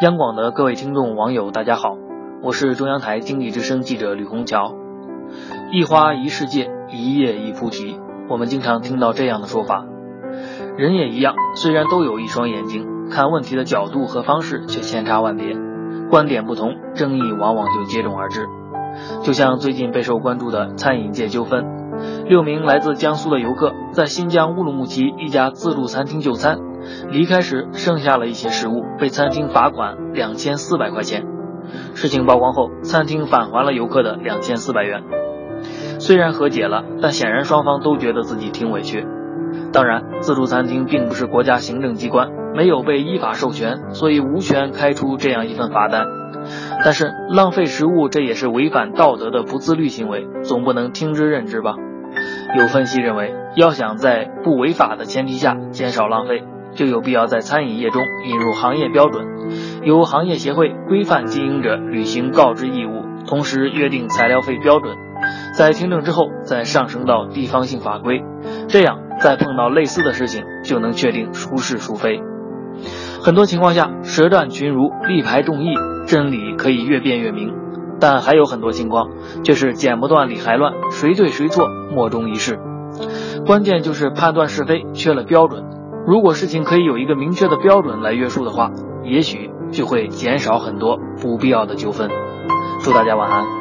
央广的各位听众网友，大家好，我是中央台经济之声记者吕红桥。一花一世界，一叶一菩提。我们经常听到这样的说法。人也一样，虽然都有一双眼睛，看问题的角度和方式却千差万别，观点不同，争议往往就接踵而至。就像最近备受关注的餐饮界纠纷，六名来自江苏的游客在新疆乌鲁木齐一家自助餐厅就餐。离开时剩下了一些食物，被餐厅罚款两千四百块钱。事情曝光后，餐厅返还了游客的两千四百元。虽然和解了，但显然双方都觉得自己挺委屈。当然，自助餐厅并不是国家行政机关，没有被依法授权，所以无权开出这样一份罚单。但是浪费食物，这也是违反道德的不自律行为，总不能听之任之吧？有分析认为，要想在不违法的前提下减少浪费。就有必要在餐饮业中引入行业标准，由行业协会规范经营者履行告知义务，同时约定材料费标准。在听证之后，再上升到地方性法规，这样再碰到类似的事情，就能确定孰是孰非。很多情况下，舌战群儒，力排众议，真理可以越辩越明；但还有很多情况，却是剪不断理还乱，谁对谁错莫衷一是。关键就是判断是非缺了标准。如果事情可以有一个明确的标准来约束的话，也许就会减少很多不必要的纠纷。祝大家晚安。